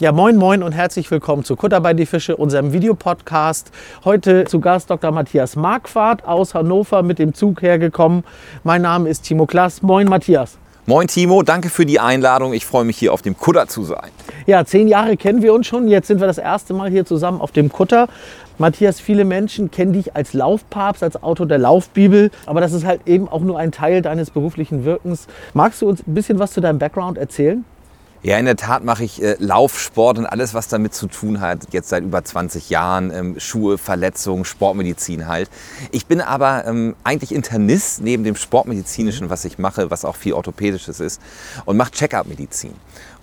Ja, moin, moin und herzlich willkommen zu Kutter bei die Fische, unserem Videopodcast. Heute zu Gast Dr. Matthias Marquardt aus Hannover mit dem Zug hergekommen. Mein Name ist Timo Klaas. Moin, Matthias. Moin Timo, danke für die Einladung. Ich freue mich hier auf dem Kutter zu sein. Ja, zehn Jahre kennen wir uns schon. Jetzt sind wir das erste Mal hier zusammen auf dem Kutter. Matthias, viele Menschen kennen dich als Laufpapst, als Autor der Laufbibel, aber das ist halt eben auch nur ein Teil deines beruflichen Wirkens. Magst du uns ein bisschen was zu deinem Background erzählen? Ja, in der Tat mache ich äh, Laufsport und alles, was damit zu tun hat, jetzt seit über 20 Jahren. Ähm, Schuhe, Verletzungen, Sportmedizin halt. Ich bin aber ähm, eigentlich Internist neben dem Sportmedizinischen, was ich mache, was auch viel Orthopädisches ist, und mache Check-up-Medizin.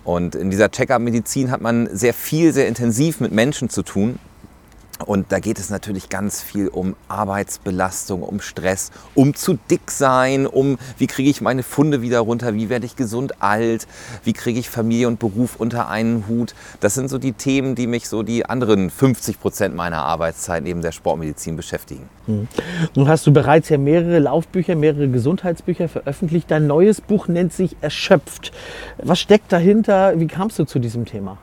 Und in dieser Check-up-Medizin hat man sehr viel, sehr intensiv mit Menschen zu tun. Und da geht es natürlich ganz viel um Arbeitsbelastung, um Stress, um zu dick sein, um wie kriege ich meine Funde wieder runter, wie werde ich gesund alt, wie kriege ich Familie und Beruf unter einen Hut. Das sind so die Themen, die mich so die anderen 50 Prozent meiner Arbeitszeit neben der Sportmedizin beschäftigen. Hm. Nun hast du bereits ja mehrere Laufbücher, mehrere Gesundheitsbücher veröffentlicht. Dein neues Buch nennt sich Erschöpft. Was steckt dahinter? Wie kamst du zu diesem Thema?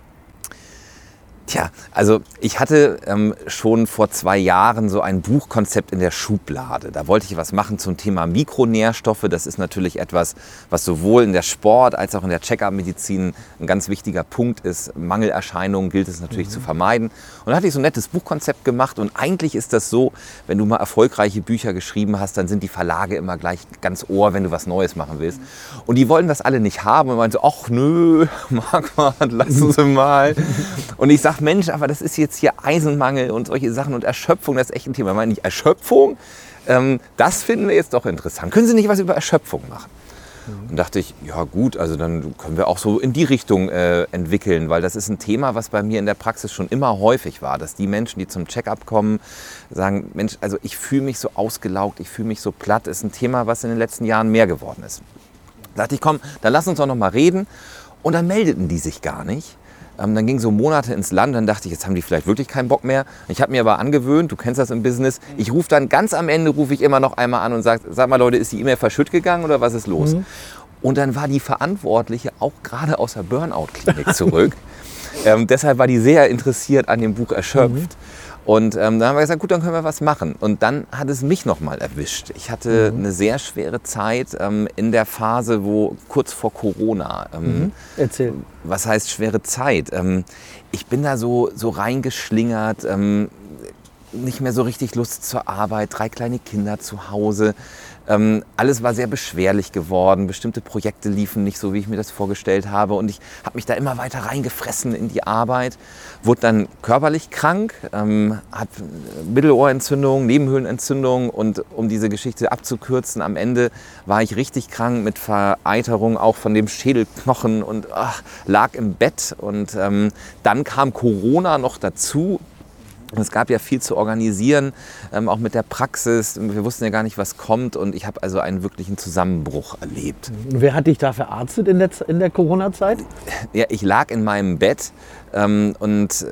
Tja, also ich hatte ähm, schon vor zwei Jahren so ein Buchkonzept in der Schublade. Da wollte ich was machen zum Thema Mikronährstoffe. Das ist natürlich etwas, was sowohl in der Sport als auch in der Check-up-Medizin ein ganz wichtiger Punkt ist. Mangelerscheinungen gilt es natürlich mhm. zu vermeiden. Und da hatte ich so ein nettes Buchkonzept gemacht. Und eigentlich ist das so, wenn du mal erfolgreiche Bücher geschrieben hast, dann sind die Verlage immer gleich ganz ohr, wenn du was Neues machen willst. Und die wollen das alle nicht haben und meinen so, ach nö, Marquardt, lass uns mal. Und ich sage, ach Mensch, aber das ist jetzt hier Eisenmangel und solche Sachen und Erschöpfung, das ist echt ein Thema. Ich meine nicht Erschöpfung, ähm, das finden wir jetzt doch interessant. Können Sie nicht was über Erschöpfung machen? Mhm. Und dachte ich, ja gut, also dann können wir auch so in die Richtung äh, entwickeln, weil das ist ein Thema, was bei mir in der Praxis schon immer häufig war, dass die Menschen, die zum Checkup kommen, sagen, Mensch, also ich fühle mich so ausgelaugt, ich fühle mich so platt, ist ein Thema, was in den letzten Jahren mehr geworden ist. Da dachte ich, komm, dann lass uns doch noch mal reden. Und dann meldeten die sich gar nicht. Ähm, dann ging so Monate ins Land, dann dachte ich, jetzt haben die vielleicht wirklich keinen Bock mehr. Ich habe mir aber angewöhnt, du kennst das im Business, ich rufe dann ganz am Ende, rufe ich immer noch einmal an und sage, sag mal Leute, ist die E-Mail verschütt gegangen oder was ist los? Mhm. Und dann war die Verantwortliche auch gerade aus der Burnout-Klinik zurück. ähm, deshalb war die sehr interessiert an dem Buch Erschöpft. Mhm. Und ähm, dann haben wir gesagt, gut, dann können wir was machen. Und dann hat es mich nochmal erwischt. Ich hatte mhm. eine sehr schwere Zeit ähm, in der Phase, wo kurz vor Corona. Ähm, mhm. Erzähl. Was heißt schwere Zeit? Ähm, ich bin da so, so reingeschlingert, ähm, nicht mehr so richtig Lust zur Arbeit, drei kleine Kinder zu Hause. Ähm, alles war sehr beschwerlich geworden. Bestimmte Projekte liefen nicht so, wie ich mir das vorgestellt habe. Und ich habe mich da immer weiter reingefressen in die Arbeit. Wurde dann körperlich krank, ähm, hat Mittelohrentzündung, Nebenhöhlenentzündung. Und um diese Geschichte abzukürzen, am Ende war ich richtig krank mit Vereiterung auch von dem Schädelknochen und ach, lag im Bett. Und ähm, dann kam Corona noch dazu. Es gab ja viel zu organisieren, ähm, auch mit der Praxis. Wir wussten ja gar nicht, was kommt. Und ich habe also einen wirklichen Zusammenbruch erlebt. Wer hat dich da verarztet in der, in der Corona-Zeit? Ja, ich lag in meinem Bett ähm, und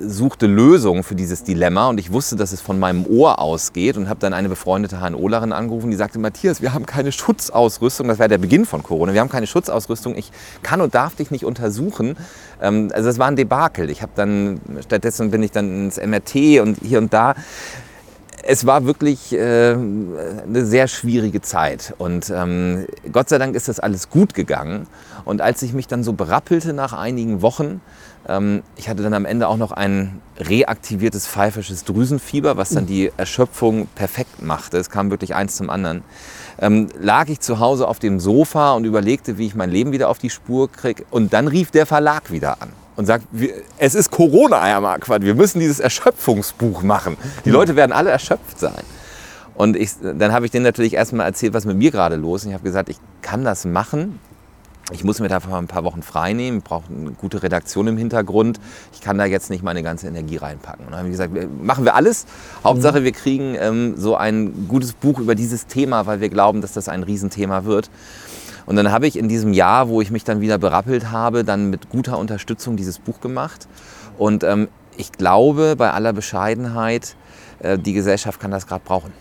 suchte Lösungen für dieses Dilemma. Und ich wusste, dass es von meinem Ohr ausgeht und habe dann eine befreundete HNOlerin angerufen, die sagte, Matthias, wir haben keine Schutzausrüstung. Das war der Beginn von Corona. Wir haben keine Schutzausrüstung. Ich kann und darf dich nicht untersuchen. Ähm, also es war ein Debakel. Ich habe dann, stattdessen bin ich dann ins MRT und hier und da es war wirklich äh, eine sehr schwierige Zeit. Und ähm, Gott sei Dank ist das alles gut gegangen. Und als ich mich dann so berappelte nach einigen Wochen, ich hatte dann am Ende auch noch ein reaktiviertes pfeifisches Drüsenfieber, was dann die Erschöpfung perfekt machte. Es kam wirklich eins zum anderen. Ähm, lag ich zu Hause auf dem Sofa und überlegte, wie ich mein Leben wieder auf die Spur kriege. Und dann rief der Verlag wieder an und sagt, es ist Corona, Herr Marquardt, wir müssen dieses Erschöpfungsbuch machen. Die. Leute werden alle erschöpft sein. Und ich, dann habe ich denen natürlich erstmal erzählt, was mit mir gerade los ist. Und ich habe gesagt, ich kann das machen, ich muss mir dafür ein paar Wochen frei nehmen, ich brauche eine gute Redaktion im Hintergrund. Ich kann da jetzt nicht meine ganze Energie reinpacken. Und dann haben wir gesagt, machen wir alles. Hauptsache, wir kriegen ähm, so ein gutes Buch über dieses Thema, weil wir glauben, dass das ein Riesenthema wird. Und dann habe ich in diesem Jahr, wo ich mich dann wieder berappelt habe, dann mit guter Unterstützung dieses Buch gemacht. Und ähm, ich glaube, bei aller Bescheidenheit, äh, die Gesellschaft kann das gerade brauchen.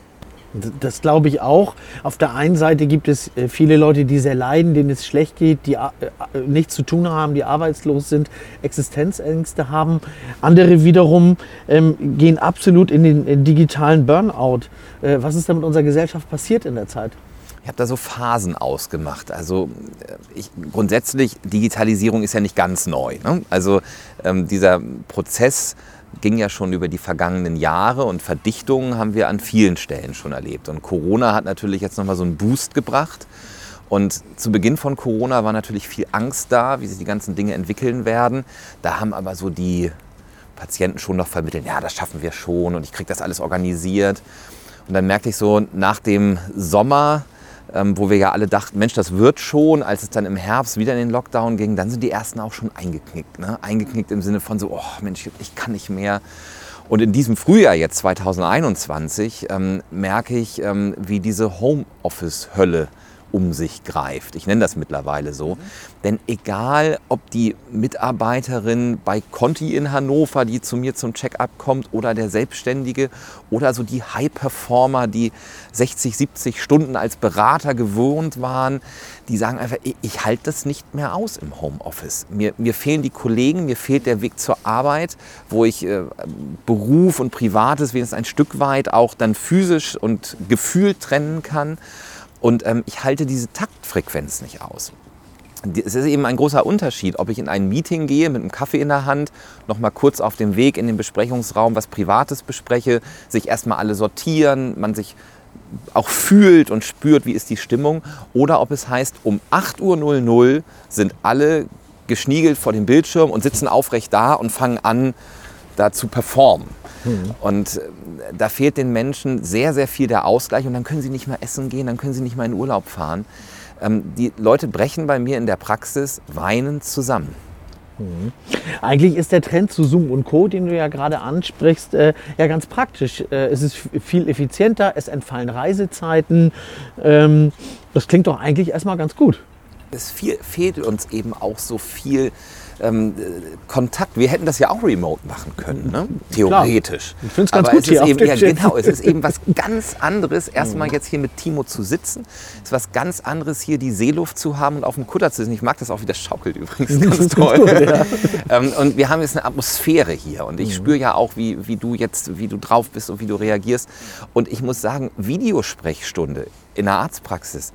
Das glaube ich auch. Auf der einen Seite gibt es äh, viele Leute, die sehr leiden, denen es schlecht geht, die äh, äh, nichts zu tun haben, die arbeitslos sind, Existenzängste haben. Andere wiederum ähm, gehen absolut in den digitalen Burnout. Äh, was ist da mit unserer Gesellschaft passiert in der Zeit? Ich habe da so Phasen ausgemacht. Also ich, grundsätzlich, Digitalisierung ist ja nicht ganz neu. Ne? Also ähm, dieser Prozess ging ja schon über die vergangenen Jahre und Verdichtungen haben wir an vielen Stellen schon erlebt. Und Corona hat natürlich jetzt nochmal so einen Boost gebracht. Und zu Beginn von Corona war natürlich viel Angst da, wie sich die ganzen Dinge entwickeln werden. Da haben aber so die Patienten schon noch vermittelt, ja, das schaffen wir schon und ich kriege das alles organisiert. Und dann merkte ich so, nach dem Sommer ähm, wo wir ja alle dachten, Mensch, das wird schon. Als es dann im Herbst wieder in den Lockdown ging, dann sind die ersten auch schon eingeknickt. Ne? Eingeknickt im Sinne von so, oh Mensch, ich kann nicht mehr. Und in diesem Frühjahr jetzt 2021 ähm, merke ich, ähm, wie diese Homeoffice-Hölle um sich greift. Ich nenne das mittlerweile so. Mhm. Denn egal, ob die Mitarbeiterin bei Conti in Hannover, die zu mir zum Check-up kommt, oder der Selbstständige oder so die High-Performer, die 60, 70 Stunden als Berater gewohnt waren, die sagen einfach, ich, ich halte das nicht mehr aus im Homeoffice. Mir, mir fehlen die Kollegen, mir fehlt der Weg zur Arbeit, wo ich äh, Beruf und Privates wenigstens ein Stück weit auch dann physisch und gefühlt trennen kann. Und ähm, ich halte diese Taktfrequenz nicht aus. Es ist eben ein großer Unterschied, ob ich in ein Meeting gehe mit einem Kaffee in der Hand, noch mal kurz auf dem Weg in den Besprechungsraum was Privates bespreche, sich erstmal alle sortieren, man sich auch fühlt und spürt, wie ist die Stimmung, oder ob es heißt, um 8.00 Uhr sind alle geschniegelt vor dem Bildschirm und sitzen aufrecht da und fangen an, da zu performen. Mhm. Und äh, da fehlt den Menschen sehr, sehr viel der Ausgleich und dann können sie nicht mehr essen gehen, dann können sie nicht mehr in Urlaub fahren. Ähm, die Leute brechen bei mir in der Praxis weinend zusammen. Mhm. Eigentlich ist der Trend zu Zoom und Co., den du ja gerade ansprichst, äh, ja ganz praktisch. Äh, es ist viel effizienter, es entfallen Reisezeiten. Ähm, das klingt doch eigentlich erstmal ganz gut. Es viel, fehlt uns eben auch so viel ähm, Kontakt. Wir hätten das ja auch remote machen können, ne? theoretisch. Klar. Ich finde es ganz Aber gut es hier eben, ja, genau, es ist eben was ganz anderes, erstmal jetzt hier mit Timo zu sitzen. Es ist was ganz anderes, hier die Seeluft zu haben und auf dem Kutter zu sitzen. Ich mag das auch, wie das schaukelt übrigens. Ganz toll. Gut, ja. ähm, und wir haben jetzt eine Atmosphäre hier. Und ich mhm. spüre ja auch, wie, wie du jetzt, wie du drauf bist und wie du reagierst. Und ich muss sagen, Videosprechstunde in der Arztpraxis,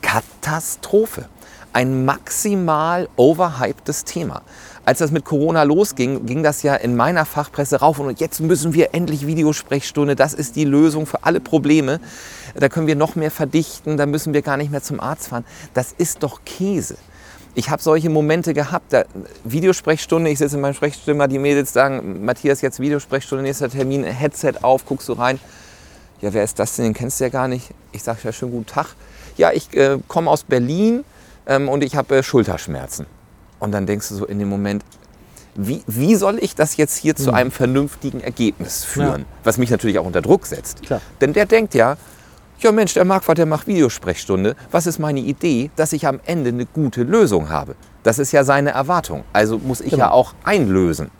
Katastrophe ein maximal overhypedes Thema. Als das mit Corona losging, ging das ja in meiner Fachpresse rauf und jetzt müssen wir endlich Videosprechstunde, das ist die Lösung für alle Probleme. Da können wir noch mehr verdichten, da müssen wir gar nicht mehr zum Arzt fahren. Das ist doch Käse. Ich habe solche Momente gehabt, da, Videosprechstunde, ich sitze in meinem Sprechzimmer, die Mädels sagen, Matthias, jetzt Videosprechstunde, nächster Termin, Headset auf, guckst du rein. Ja, wer ist das denn? Den kennst du ja gar nicht. Ich sage ja, schönen guten Tag. Ja, ich äh, komme aus Berlin, ähm, und ich habe äh, Schulterschmerzen. Und dann denkst du so in dem Moment, wie, wie soll ich das jetzt hier mhm. zu einem vernünftigen Ergebnis führen? Ja. Was mich natürlich auch unter Druck setzt. Klar. Denn der denkt ja, ja Mensch, der Marquardt, der macht Videosprechstunde. Was ist meine Idee, dass ich am Ende eine gute Lösung habe? Das ist ja seine Erwartung. Also muss ich genau. ja auch einlösen.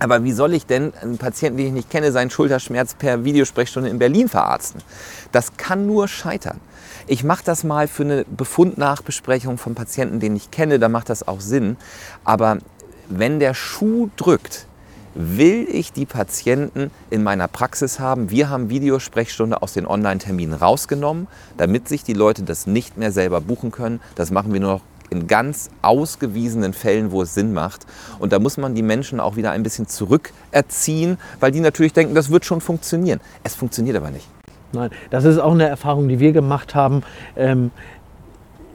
Aber wie soll ich denn einen Patienten, den ich nicht kenne, seinen Schulterschmerz per Videosprechstunde in Berlin verarzten? Das kann nur scheitern. Ich mache das mal für eine Befundnachbesprechung von Patienten, den ich kenne, da macht das auch Sinn. Aber wenn der Schuh drückt, will ich die Patienten in meiner Praxis haben. Wir haben Videosprechstunde aus den Online-Terminen rausgenommen, damit sich die Leute das nicht mehr selber buchen können. Das machen wir nur noch in ganz ausgewiesenen Fällen, wo es Sinn macht. Und da muss man die Menschen auch wieder ein bisschen zurückerziehen, weil die natürlich denken, das wird schon funktionieren. Es funktioniert aber nicht. Nein, das ist auch eine Erfahrung, die wir gemacht haben. Ähm,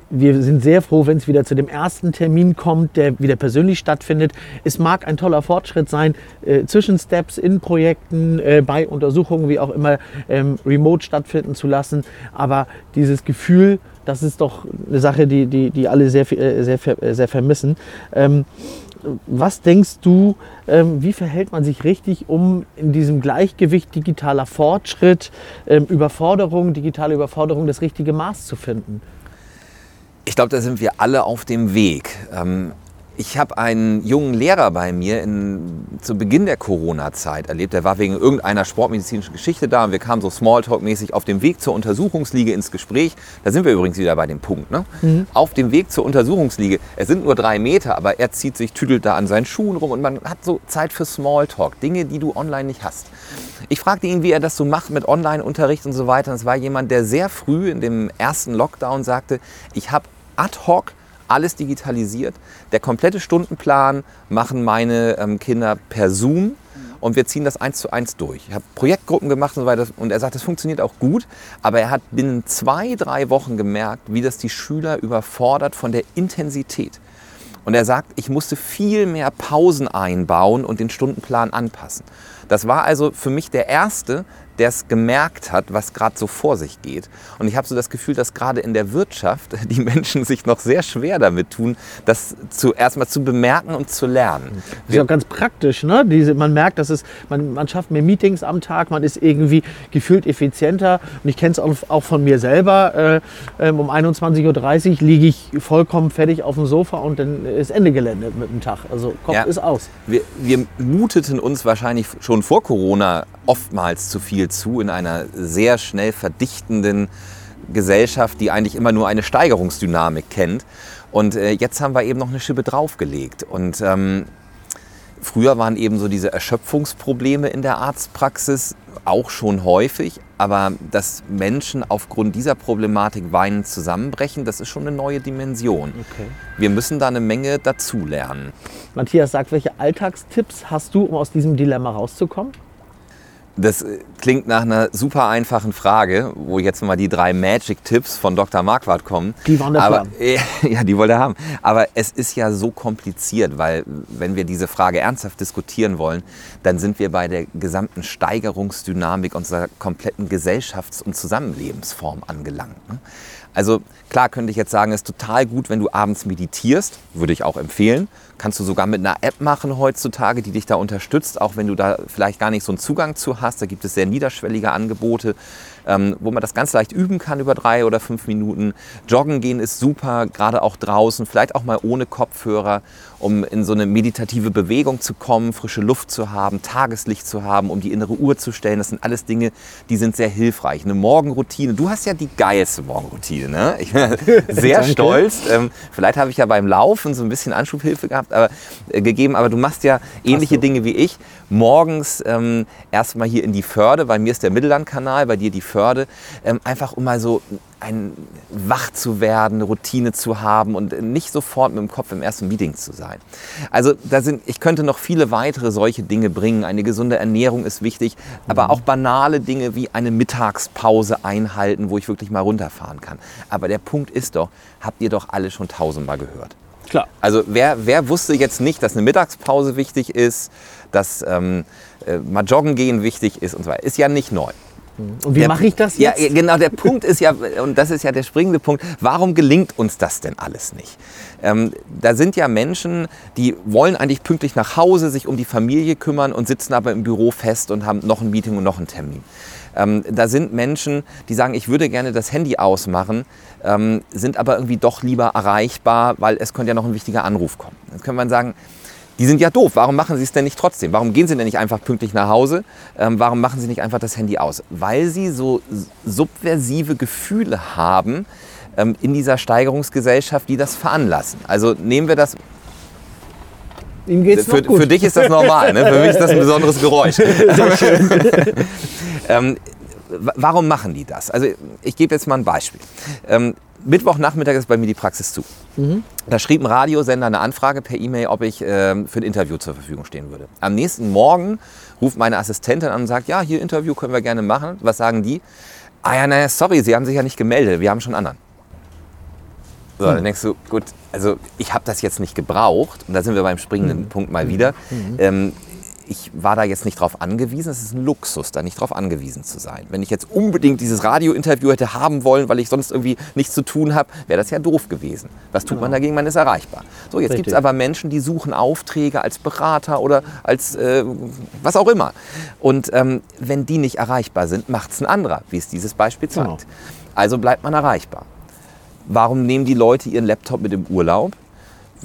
wir sind sehr froh, wenn es wieder zu dem ersten Termin kommt, der wieder persönlich stattfindet. Es mag ein toller Fortschritt sein, äh, Zwischensteps in Projekten, äh, bei Untersuchungen, wie auch immer, ähm, remote stattfinden zu lassen. Aber dieses Gefühl, das ist doch eine Sache, die, die, die alle sehr, äh, sehr, äh, sehr vermissen. Ähm, was denkst du, ähm, wie verhält man sich richtig, um in diesem Gleichgewicht digitaler Fortschritt, ähm, Überforderung, digitale Überforderung, das richtige Maß zu finden? Ich glaube, da sind wir alle auf dem Weg. Ich habe einen jungen Lehrer bei mir in zu Beginn der Corona-Zeit erlebt. Der war wegen irgendeiner sportmedizinischen Geschichte da und wir kamen so Smalltalk-mäßig auf dem Weg zur Untersuchungsliege ins Gespräch. Da sind wir übrigens wieder bei dem Punkt. Ne? Mhm. Auf dem Weg zur Untersuchungsliege. Es sind nur drei Meter, aber er zieht sich, tüdelt da an seinen Schuhen rum und man hat so Zeit für Smalltalk. Dinge, die du online nicht hast. Ich fragte ihn, wie er das so macht mit Online-Unterricht und so weiter. Und es war jemand, der sehr früh in dem ersten Lockdown sagte, ich habe ad hoc alles digitalisiert. Der komplette Stundenplan machen meine ähm, Kinder per Zoom und wir ziehen das eins zu eins durch. Ich habe Projektgruppen gemacht und so weiter und er sagt, das funktioniert auch gut, aber er hat binnen zwei, drei Wochen gemerkt, wie das die Schüler überfordert von der Intensität. Und er sagt, ich musste viel mehr Pausen einbauen und den Stundenplan anpassen. Das war also für mich der erste, der es gemerkt hat, was gerade so vor sich geht. Und ich habe so das Gefühl, dass gerade in der Wirtschaft die Menschen sich noch sehr schwer damit tun, das zu, erstmal zu bemerken und zu lernen. Das ist auch ganz praktisch. Ne? Diese, man merkt, dass es, man, man schafft mehr Meetings am Tag, man ist irgendwie gefühlt effizienter. Und ich kenne es auch, auch, von mir selber. Äh, ähm, um 21.30 Uhr liege ich vollkommen fertig auf dem Sofa und dann ist Ende Gelände mit dem Tag. Also Kopf ja. ist aus. Wir, wir muteten uns wahrscheinlich schon vor Corona oftmals zu viel zu in einer sehr schnell verdichtenden Gesellschaft, die eigentlich immer nur eine Steigerungsdynamik kennt. Und äh, jetzt haben wir eben noch eine Schippe draufgelegt. Und ähm, früher waren eben so diese Erschöpfungsprobleme in der Arztpraxis auch schon häufig. Aber dass Menschen aufgrund dieser Problematik weinend zusammenbrechen, das ist schon eine neue Dimension. Okay. Wir müssen da eine Menge dazulernen. Matthias, sag, welche Alltagstipps hast du, um aus diesem Dilemma rauszukommen? Das äh, klingt nach einer super einfachen Frage, wo jetzt mal die drei Magic-Tipps von Dr. Marquardt kommen. Die waren der Aber, äh, Ja, die wollte er haben. Aber es ist ja so kompliziert, weil wenn wir diese Frage ernsthaft diskutieren wollen, dann sind wir bei der gesamten Steigerungsdynamik unserer kompletten Gesellschafts- und Zusammenlebensform angelangt. Also klar könnte ich jetzt sagen, es ist total gut, wenn du abends meditierst, würde ich auch empfehlen. Kannst du sogar mit einer App machen heutzutage, die dich da unterstützt, auch wenn du da vielleicht gar nicht so einen Zugang zu hast. Da gibt es sehr niederschwellige Angebote, ähm, wo man das ganz leicht üben kann über drei oder fünf Minuten. Joggen gehen ist super, gerade auch draußen, vielleicht auch mal ohne Kopfhörer, um in so eine meditative Bewegung zu kommen, frische Luft zu haben, Tageslicht zu haben, um die innere Uhr zu stellen. Das sind alles Dinge, die sind sehr hilfreich. Eine Morgenroutine, du hast ja die geilste Morgenroutine. Ne? Ich bin sehr stolz. Ähm, vielleicht habe ich ja beim Laufen so ein bisschen Anschubhilfe gehabt, aber, äh, gegeben, aber du machst ja ähnliche Dinge wie ich. Morgens ähm, erstmal hier in die Förde, bei mir ist der Mittellandkanal, bei dir die Förde, ähm, einfach um mal so ein wach zu werden, eine Routine zu haben und nicht sofort mit dem Kopf im ersten Meeting zu sein. Also da sind, ich könnte noch viele weitere solche Dinge bringen. Eine gesunde Ernährung ist wichtig, aber mhm. auch banale Dinge wie eine Mittagspause einhalten, wo ich wirklich mal runterfahren kann. Aber der Punkt ist doch, habt ihr doch alle schon tausendmal gehört. Klar. Also wer, wer wusste jetzt nicht, dass eine Mittagspause wichtig ist, dass ähm, äh, mal joggen gehen wichtig ist und so weiter. Ist ja nicht neu. Und wie mache ich das jetzt? Ja, genau, der Punkt ist ja, und das ist ja der springende Punkt, warum gelingt uns das denn alles nicht? Ähm, da sind ja Menschen, die wollen eigentlich pünktlich nach Hause, sich um die Familie kümmern und sitzen aber im Büro fest und haben noch ein Meeting und noch einen Termin. Ähm, da sind Menschen, die sagen, ich würde gerne das Handy ausmachen, ähm, sind aber irgendwie doch lieber erreichbar, weil es könnte ja noch ein wichtiger Anruf kommen. Jetzt könnte man sagen, die sind ja doof. Warum machen sie es denn nicht trotzdem? Warum gehen sie denn nicht einfach pünktlich nach Hause? Ähm, warum machen sie nicht einfach das Handy aus? Weil sie so subversive Gefühle haben ähm, in dieser Steigerungsgesellschaft, die das veranlassen. Also nehmen wir das. Ihm geht's für, gut. für dich ist das normal, ne? für mich ist das ein besonderes Geräusch. Sehr schön. ähm, warum machen die das? Also ich gebe jetzt mal ein Beispiel. Ähm, Mittwochnachmittag ist bei mir die Praxis zu. Mhm. Da schrieb ein Radiosender eine Anfrage per E-Mail, ob ich äh, für ein Interview zur Verfügung stehen würde. Am nächsten Morgen ruft meine Assistentin an und sagt, ja, hier Interview können wir gerne machen. Was sagen die? Ah ja, naja, sorry, Sie haben sich ja nicht gemeldet, wir haben schon anderen. So, dann hm. denkst du, gut, also ich habe das jetzt nicht gebraucht und da sind wir beim springenden mhm. Punkt mal wieder. Mhm. Ähm, ich war da jetzt nicht drauf angewiesen. Es ist ein Luxus, da nicht drauf angewiesen zu sein. Wenn ich jetzt unbedingt dieses Radiointerview hätte haben wollen, weil ich sonst irgendwie nichts zu tun habe, wäre das ja doof gewesen. Was tut genau. man dagegen? Man ist erreichbar. So, jetzt gibt es aber Menschen, die suchen Aufträge als Berater oder als äh, was auch immer. Und ähm, wenn die nicht erreichbar sind, macht es ein anderer, wie es dieses Beispiel zeigt. Genau. Also bleibt man erreichbar. Warum nehmen die Leute ihren Laptop mit im Urlaub?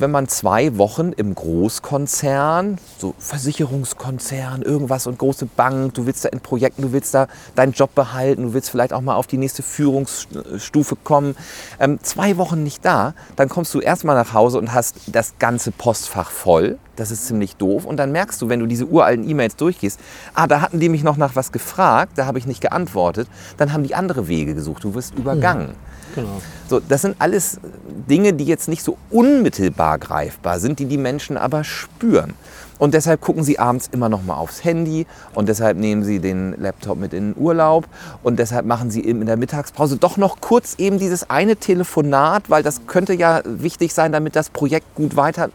Wenn man zwei Wochen im Großkonzern, so Versicherungskonzern, irgendwas und große Bank, du willst da in Projekten, du willst da deinen Job behalten, du willst vielleicht auch mal auf die nächste Führungsstufe kommen. Ähm, zwei Wochen nicht da, dann kommst du erstmal nach Hause und hast das ganze Postfach voll. Das ist ziemlich doof. Und dann merkst du, wenn du diese uralten E-Mails durchgehst, ah, da hatten die mich noch nach was gefragt, da habe ich nicht geantwortet, dann haben die andere Wege gesucht. Du wirst übergangen. Ja. Genau. So, das sind alles Dinge, die jetzt nicht so unmittelbar greifbar sind, die die Menschen aber spüren. Und deshalb gucken sie abends immer noch mal aufs Handy und deshalb nehmen sie den Laptop mit in den Urlaub und deshalb machen sie eben in der Mittagspause doch noch kurz eben dieses eine Telefonat, weil das könnte ja wichtig sein, damit das Projekt gut weiter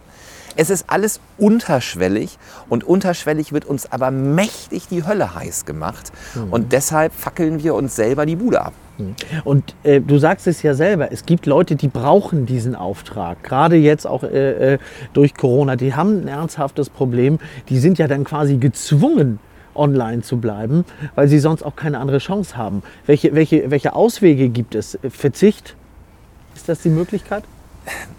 es ist alles unterschwellig und unterschwellig wird uns aber mächtig die Hölle heiß gemacht. Mhm. Und deshalb fackeln wir uns selber die Bude ab. Mhm. Und äh, du sagst es ja selber, es gibt Leute, die brauchen diesen Auftrag. Gerade jetzt auch äh, äh, durch Corona. Die haben ein ernsthaftes Problem. Die sind ja dann quasi gezwungen, online zu bleiben, weil sie sonst auch keine andere Chance haben. Welche, welche, welche Auswege gibt es? Verzicht? Ist das die Möglichkeit?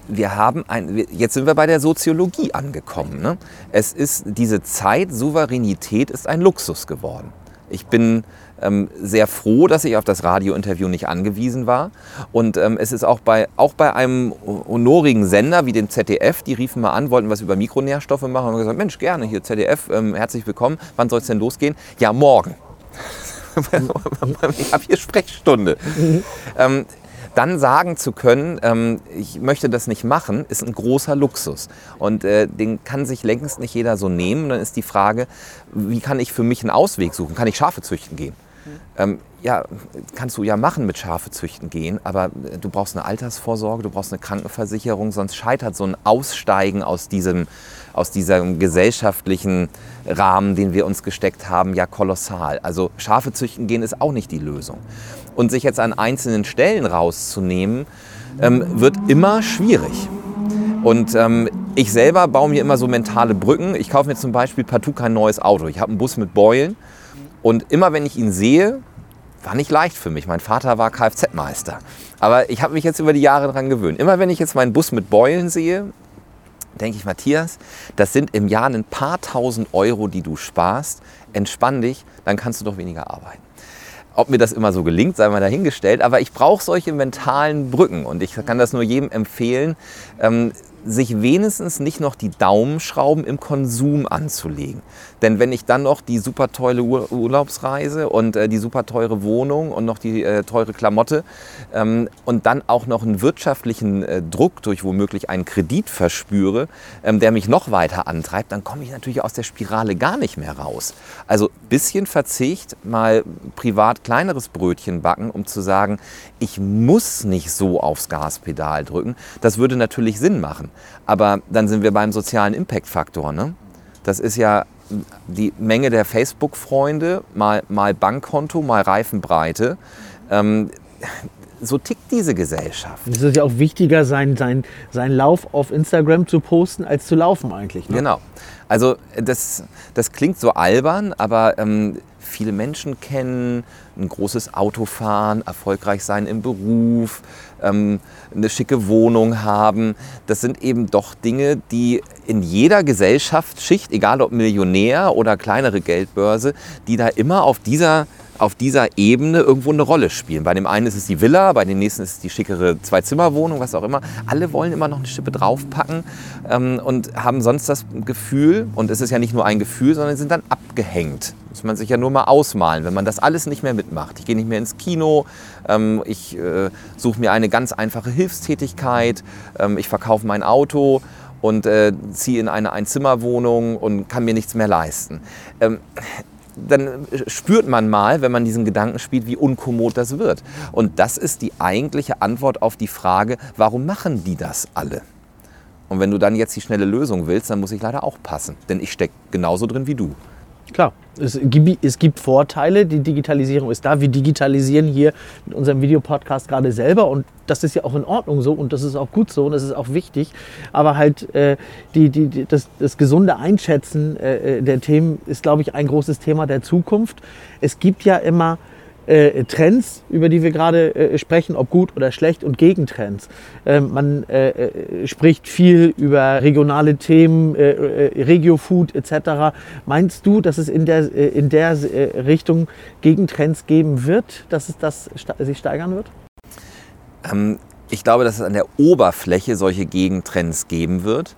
wir haben ein, jetzt sind wir bei der Soziologie angekommen. Ne? Es ist diese Zeit, Souveränität ist ein Luxus geworden. Ich bin ähm, sehr froh, dass ich auf das Radiointerview nicht angewiesen war. Und ähm, es ist auch bei, auch bei einem honorigen Sender wie dem ZDF, die riefen mal an, wollten was über Mikronährstoffe machen und haben gesagt, Mensch, gerne, hier ZDF, ähm, herzlich willkommen. Wann soll es denn losgehen? Ja, morgen. ich habe hier Sprechstunde. Mhm. Dann sagen zu können, ähm, ich möchte das nicht machen, ist ein großer Luxus. Und äh, den kann sich längst nicht jeder so nehmen. Dann ist die Frage, wie kann ich für mich einen Ausweg suchen? Kann ich Schafe züchten gehen? Ähm, ja, kannst du ja machen mit Schafe züchten gehen, aber äh, du brauchst eine Altersvorsorge, du brauchst eine Krankenversicherung, sonst scheitert so ein Aussteigen aus diesem, aus diesem gesellschaftlichen Rahmen, den wir uns gesteckt haben, ja kolossal. Also Schafe züchten gehen ist auch nicht die Lösung und sich jetzt an einzelnen Stellen rauszunehmen, ähm, wird immer schwierig. Und ähm, ich selber baue mir immer so mentale Brücken. Ich kaufe mir zum Beispiel partout kein neues Auto. Ich habe einen Bus mit Beulen und immer wenn ich ihn sehe, war nicht leicht für mich. Mein Vater war Kfz-Meister. Aber ich habe mich jetzt über die Jahre daran gewöhnt. Immer wenn ich jetzt meinen Bus mit Beulen sehe, denke ich, Matthias, das sind im Jahr ein paar tausend Euro, die du sparst. Entspann dich, dann kannst du doch weniger arbeiten. Ob mir das immer so gelingt, sei mal dahingestellt. Aber ich brauche solche mentalen Brücken und ich kann das nur jedem empfehlen, ähm, sich wenigstens nicht noch die Daumenschrauben im Konsum anzulegen. Denn wenn ich dann noch die super teure Ur Urlaubsreise und äh, die super teure Wohnung und noch die äh, teure Klamotte ähm, und dann auch noch einen wirtschaftlichen äh, Druck durch womöglich einen Kredit verspüre, ähm, der mich noch weiter antreibt, dann komme ich natürlich aus der Spirale gar nicht mehr raus. Also bisschen Verzicht, mal privat kleineres Brötchen backen, um zu sagen, ich muss nicht so aufs Gaspedal drücken. Das würde natürlich Sinn machen. Aber dann sind wir beim sozialen Impact-Faktor. Ne? Das ist ja die Menge der Facebook-Freunde, mal, mal Bankkonto, mal Reifenbreite. Ähm, so tickt diese Gesellschaft. Es ist ja auch wichtiger, seinen sein, sein Lauf auf Instagram zu posten, als zu laufen eigentlich. Ne? Genau. Also das, das klingt so albern, aber ähm, viele Menschen kennen, ein großes Auto fahren, erfolgreich sein im Beruf, ähm, eine schicke Wohnung haben. Das sind eben doch Dinge, die in jeder Gesellschaftsschicht, egal ob Millionär oder kleinere Geldbörse, die da immer auf dieser auf dieser Ebene irgendwo eine Rolle spielen. Bei dem einen ist es die Villa, bei dem nächsten ist es die schickere Zwei-Zimmer-Wohnung, was auch immer. Alle wollen immer noch eine Schippe draufpacken ähm, und haben sonst das Gefühl, und es ist ja nicht nur ein Gefühl, sondern sind dann abgehängt. Muss man sich ja nur mal ausmalen, wenn man das alles nicht mehr mitmacht. Ich gehe nicht mehr ins Kino, ähm, ich äh, suche mir eine ganz einfache Hilfstätigkeit, ähm, ich verkaufe mein Auto und äh, ziehe in eine Einzimmerwohnung und kann mir nichts mehr leisten. Ähm, dann spürt man mal, wenn man diesen Gedanken spielt, wie unkommod das wird. Und das ist die eigentliche Antwort auf die Frage, warum machen die das alle? Und wenn du dann jetzt die schnelle Lösung willst, dann muss ich leider auch passen, denn ich stecke genauso drin wie du. Klar, es gibt, es gibt Vorteile, die Digitalisierung ist da. Wir digitalisieren hier mit unserem Videopodcast gerade selber und das ist ja auch in Ordnung so und das ist auch gut so und das ist auch wichtig. Aber halt äh, die, die, das, das gesunde Einschätzen äh, äh der Themen ist, glaube ich, ein großes Thema der Zukunft. Es gibt ja immer äh, Trends, über die wir gerade äh, sprechen, ob gut oder schlecht und Gegentrends. Ähm, man äh, äh, spricht viel über regionale Themen, äh, äh, Regio-Food etc. Meinst du, dass es in der, in der Richtung Gegentrends geben wird, dass es das sich steigern wird? Ähm, ich glaube, dass es an der Oberfläche solche Gegentrends geben wird,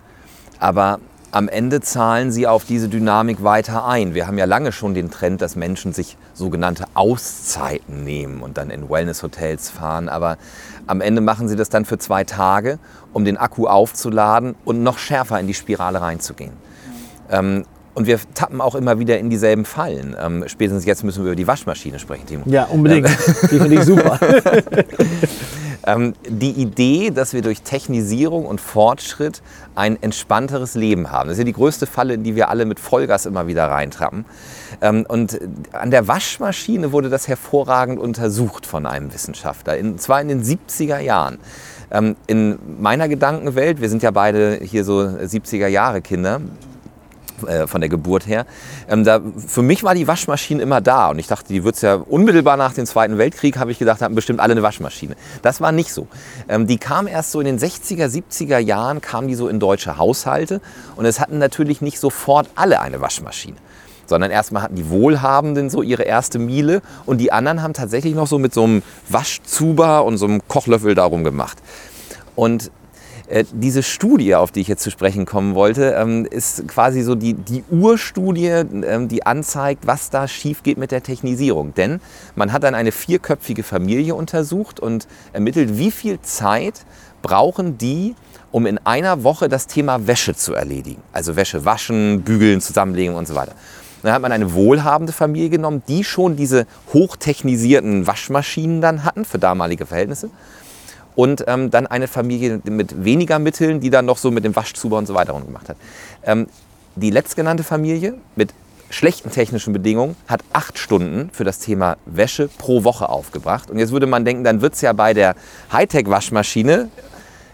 aber am Ende zahlen sie auf diese Dynamik weiter ein. Wir haben ja lange schon den Trend, dass Menschen sich sogenannte Auszeiten nehmen und dann in Wellness-Hotels fahren, aber am Ende machen sie das dann für zwei Tage, um den Akku aufzuladen und noch schärfer in die Spirale reinzugehen. Ähm, und wir tappen auch immer wieder in dieselben Fallen. Ähm, spätestens jetzt müssen wir über die Waschmaschine sprechen, Timo. Ja, unbedingt. Die finde ich super. Ähm, die Idee, dass wir durch Technisierung und Fortschritt ein entspannteres Leben haben. Das ist ja die größte Falle, in die wir alle mit Vollgas immer wieder reintrappen. Ähm, und an der Waschmaschine wurde das hervorragend untersucht von einem Wissenschaftler, und zwar in den 70er Jahren. Ähm, in meiner Gedankenwelt, wir sind ja beide hier so 70er Jahre Kinder, äh, von der Geburt her. Ähm, da, für mich war die Waschmaschine immer da und ich dachte, die wird es ja unmittelbar nach dem Zweiten Weltkrieg, habe ich gedacht, haben bestimmt alle eine Waschmaschine. Das war nicht so. Ähm, die kam erst so in den 60er, 70er Jahren, kam die so in deutsche Haushalte und es hatten natürlich nicht sofort alle eine Waschmaschine. Sondern erstmal hatten die Wohlhabenden so ihre erste Miele und die anderen haben tatsächlich noch so mit so einem Waschzuber und so einem Kochlöffel darum gemacht. Und diese Studie, auf die ich jetzt zu sprechen kommen wollte, ähm, ist quasi so die, die Urstudie, ähm, die anzeigt, was da schief geht mit der Technisierung. Denn man hat dann eine vierköpfige Familie untersucht und ermittelt, wie viel Zeit brauchen die, um in einer Woche das Thema Wäsche zu erledigen. Also Wäsche waschen, bügeln, zusammenlegen und so weiter. Dann hat man eine wohlhabende Familie genommen, die schon diese hochtechnisierten Waschmaschinen dann hatten für damalige Verhältnisse und ähm, dann eine Familie mit weniger Mitteln, die dann noch so mit dem Waschzuber und so weiter gemacht hat. Ähm, die letztgenannte Familie mit schlechten technischen Bedingungen hat acht Stunden für das Thema Wäsche pro Woche aufgebracht. Und jetzt würde man denken, dann wird es ja bei der Hightech-Waschmaschine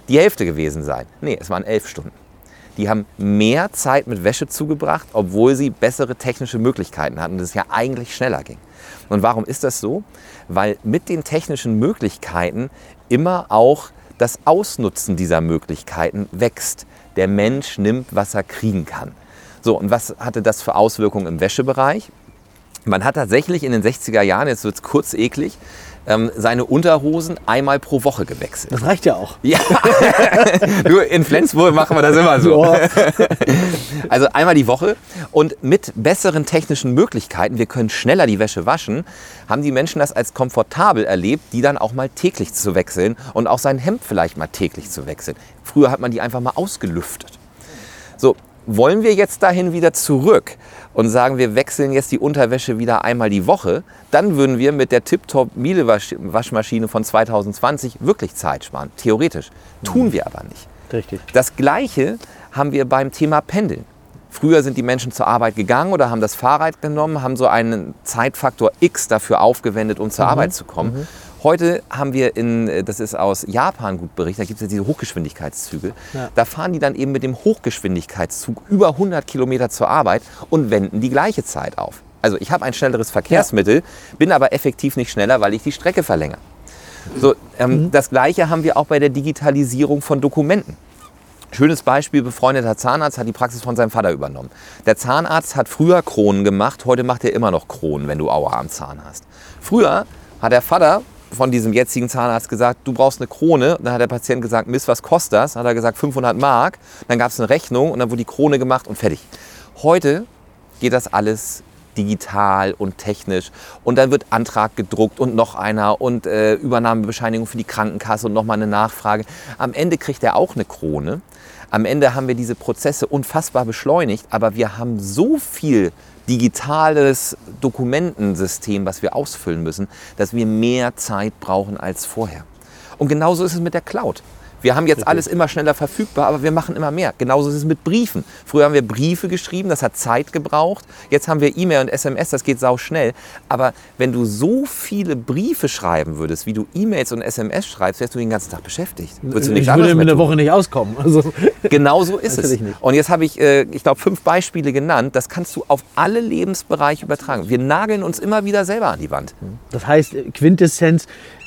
die Hälfte gewesen sein. Nee, es waren elf Stunden. Die haben mehr Zeit mit Wäsche zugebracht, obwohl sie bessere technische Möglichkeiten hatten und es ja eigentlich schneller ging. Und warum ist das so? Weil mit den technischen Möglichkeiten immer auch das Ausnutzen dieser Möglichkeiten wächst. Der Mensch nimmt, was er kriegen kann. So, und was hatte das für Auswirkungen im Wäschebereich? Man hat tatsächlich in den 60er Jahren, jetzt wird es kurz eklig, ähm, seine Unterhosen einmal pro Woche gewechselt. Das reicht ja auch. Ja, du, in Flensburg machen wir das immer so. Ja. Also einmal die Woche und mit besseren technischen Möglichkeiten, wir können schneller die Wäsche waschen, haben die Menschen das als komfortabel erlebt, die dann auch mal täglich zu wechseln und auch sein Hemd vielleicht mal täglich zu wechseln. Früher hat man die einfach mal ausgelüftet. So, wollen wir jetzt dahin wieder zurück und sagen, wir wechseln jetzt die Unterwäsche wieder einmal die Woche, dann würden wir mit der Tip-Top Miele Waschmaschine von 2020 wirklich Zeit sparen. Theoretisch. Tun wir aber nicht. Richtig. Das Gleiche haben wir beim Thema Pendeln. Früher sind die Menschen zur Arbeit gegangen oder haben das Fahrrad genommen, haben so einen Zeitfaktor X dafür aufgewendet, um zur Arbeit zu kommen. Heute haben wir in, das ist aus Japan gut berichtet, da gibt es ja diese Hochgeschwindigkeitszüge. Ja. Da fahren die dann eben mit dem Hochgeschwindigkeitszug über 100 Kilometer zur Arbeit und wenden die gleiche Zeit auf. Also ich habe ein schnelleres Verkehrsmittel, bin aber effektiv nicht schneller, weil ich die Strecke verlängere. So, ähm, Das Gleiche haben wir auch bei der Digitalisierung von Dokumenten. Schönes Beispiel, befreundeter Zahnarzt hat die Praxis von seinem Vater übernommen. Der Zahnarzt hat früher Kronen gemacht, heute macht er immer noch Kronen, wenn du Aua am Zahn hast. Früher hat der Vater von diesem jetzigen Zahnarzt gesagt, du brauchst eine Krone. Dann hat der Patient gesagt, Mist, was kostet das? Dann hat er gesagt, 500 Mark. Dann gab es eine Rechnung und dann wurde die Krone gemacht und fertig. Heute geht das alles digital und technisch und dann wird Antrag gedruckt und noch einer und äh, Übernahmebescheinigung für die Krankenkasse und nochmal eine Nachfrage. Am Ende kriegt er auch eine Krone. Am Ende haben wir diese Prozesse unfassbar beschleunigt, aber wir haben so viel digitales Dokumentensystem, was wir ausfüllen müssen, dass wir mehr Zeit brauchen als vorher. Und genauso ist es mit der Cloud. Wir haben jetzt alles immer schneller verfügbar, aber wir machen immer mehr. Genauso ist es mit Briefen. Früher haben wir Briefe geschrieben, das hat Zeit gebraucht. Jetzt haben wir E-Mail und SMS, das geht sau schnell. Aber wenn du so viele Briefe schreiben würdest, wie du E-Mails und SMS schreibst, wärst du den ganzen Tag beschäftigt. Würdest du nichts ich würde mit einer Woche nicht auskommen. Also genau so ist es. Nicht. Und jetzt habe ich, äh, ich glaube, fünf Beispiele genannt. Das kannst du auf alle Lebensbereiche übertragen. Wir nageln uns immer wieder selber an die Wand. Das heißt, Quintessenz,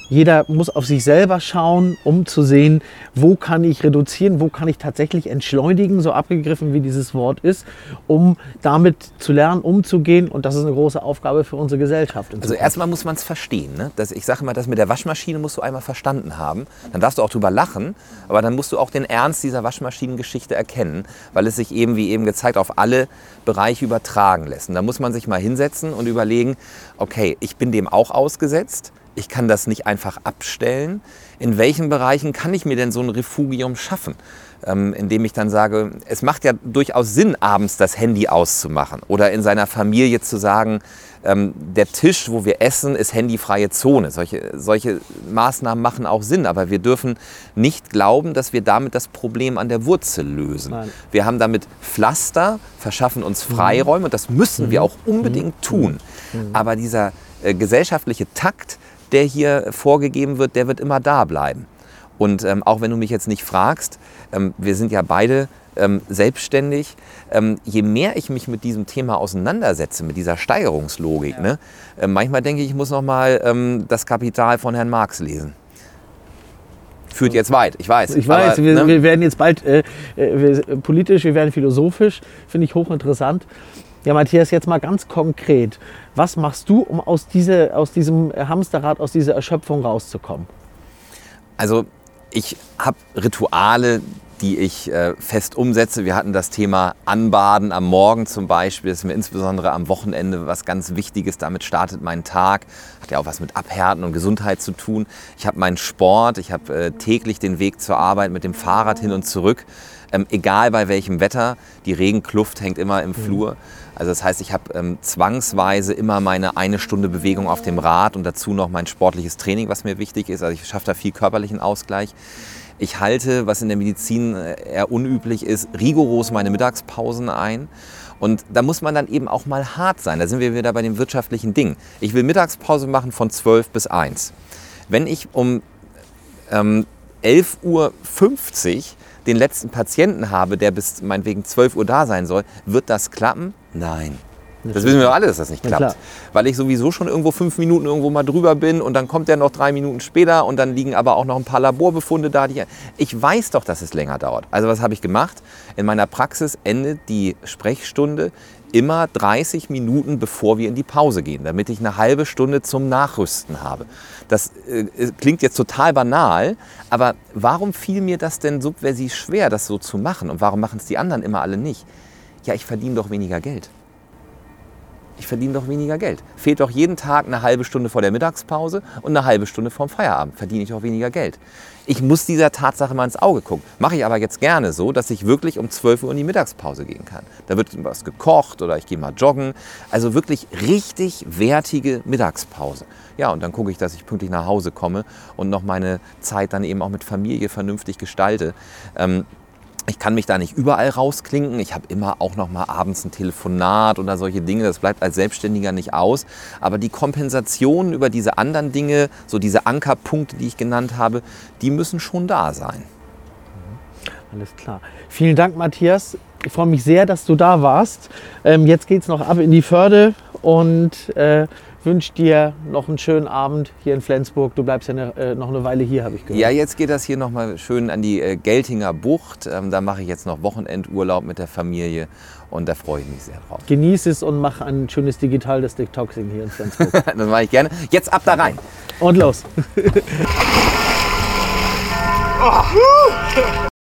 jeder muss auf sich selber schauen, um zu sehen, wo kann ich reduzieren, wo kann ich tatsächlich entschleunigen, so abgegriffen wie dieses Wort ist, um damit zu lernen, umzugehen. Und das ist eine große Aufgabe für unsere Gesellschaft. Also erstmal muss man es verstehen. Ne? Das, ich sage mal, das mit der Waschmaschine musst du einmal verstanden haben. Dann darfst du auch drüber lachen, aber dann musst du auch den Ernst dieser Waschmaschinengeschichte erkennen, weil es sich eben, wie eben gezeigt, auf alle Bereiche übertragen lässt. Und da muss man sich mal hinsetzen und überlegen, okay, ich bin dem auch ausgesetzt ich kann das nicht einfach abstellen. In welchen Bereichen kann ich mir denn so ein Refugium schaffen? Ähm, indem ich dann sage, es macht ja durchaus Sinn, abends das Handy auszumachen oder in seiner Familie zu sagen, ähm, der Tisch, wo wir essen, ist handyfreie Zone. Solche, solche Maßnahmen machen auch Sinn, aber wir dürfen nicht glauben, dass wir damit das Problem an der Wurzel lösen. Nein. Wir haben damit Pflaster, verschaffen uns mhm. Freiräume und das müssen mhm. wir auch unbedingt mhm. tun. Mhm. Aber dieser äh, gesellschaftliche Takt, der hier vorgegeben wird, der wird immer da bleiben. Und ähm, auch wenn du mich jetzt nicht fragst, ähm, wir sind ja beide ähm, selbstständig. Ähm, je mehr ich mich mit diesem Thema auseinandersetze, mit dieser Steigerungslogik, ja. ne, äh, manchmal denke ich, ich muss noch mal ähm, das Kapital von Herrn Marx lesen. Führt jetzt weit, ich weiß. Ich weiß, aber, wir, ne? wir, werden jetzt bald äh, äh wir, politisch, wir werden philosophisch, finde ich hochinteressant. Ja, Matthias, jetzt mal ganz konkret. Was machst du, um aus, diese, aus diesem Hamsterrad, aus dieser Erschöpfung rauszukommen? Also ich habe Rituale, die ich äh, fest umsetze. Wir hatten das Thema Anbaden am Morgen zum Beispiel. Das ist mir insbesondere am Wochenende was ganz Wichtiges. Damit startet mein Tag. Hat ja auch was mit Abhärten und Gesundheit zu tun. Ich habe meinen Sport. Ich habe äh, täglich den Weg zur Arbeit mit dem Fahrrad hin und zurück. Ähm, egal bei welchem Wetter. Die Regenkluft hängt immer im mhm. Flur. Also das heißt, ich habe ähm, zwangsweise immer meine eine Stunde Bewegung auf dem Rad und dazu noch mein sportliches Training, was mir wichtig ist. Also ich schaffe da viel körperlichen Ausgleich. Ich halte, was in der Medizin äh, eher unüblich ist, rigoros meine Mittagspausen ein. Und da muss man dann eben auch mal hart sein. Da sind wir wieder bei dem wirtschaftlichen Ding. Ich will Mittagspause machen von 12 bis 1. Wenn ich um ähm, 11.50 Uhr den letzten Patienten habe, der bis meinetwegen 12 Uhr da sein soll, wird das klappen? Nein. Das wissen wir doch alle, dass das nicht klappt. Ja, Weil ich sowieso schon irgendwo fünf Minuten irgendwo mal drüber bin und dann kommt der noch drei Minuten später und dann liegen aber auch noch ein paar Laborbefunde da. Die ich weiß doch, dass es länger dauert. Also was habe ich gemacht? In meiner Praxis endet die Sprechstunde immer 30 Minuten, bevor wir in die Pause gehen, damit ich eine halbe Stunde zum Nachrüsten habe. Das äh, klingt jetzt total banal, aber warum fiel mir das denn subversiv schwer, das so zu machen? Und warum machen es die anderen immer alle nicht? Ja, ich verdiene doch weniger Geld ich verdiene doch weniger Geld. Fehlt doch jeden Tag eine halbe Stunde vor der Mittagspause und eine halbe Stunde vorm Feierabend. Verdiene ich doch weniger Geld. Ich muss dieser Tatsache mal ins Auge gucken. Mache ich aber jetzt gerne so, dass ich wirklich um 12 Uhr in die Mittagspause gehen kann. Da wird was gekocht oder ich gehe mal joggen. Also wirklich richtig wertige Mittagspause. Ja, und dann gucke ich, dass ich pünktlich nach Hause komme und noch meine Zeit dann eben auch mit Familie vernünftig gestalte. Ähm, ich kann mich da nicht überall rausklinken. Ich habe immer auch noch mal abends ein Telefonat oder solche Dinge. Das bleibt als Selbstständiger nicht aus. Aber die Kompensationen über diese anderen Dinge, so diese Ankerpunkte, die ich genannt habe, die müssen schon da sein. Mhm. Alles klar. Vielen Dank, Matthias. Ich freue mich sehr, dass du da warst. Ähm, jetzt geht es noch ab in die Förde und äh, wünsche dir noch einen schönen Abend hier in Flensburg. Du bleibst ja ne, äh, noch eine Weile hier, habe ich gehört. Ja, jetzt geht das hier noch mal schön an die äh, Geltinger Bucht. Ähm, da mache ich jetzt noch Wochenendurlaub mit der Familie und da freue ich mich sehr drauf. Genieß es und mach ein schönes digitales Detoxing hier in Flensburg. das mache ich gerne. Jetzt ab da rein. Und los. oh.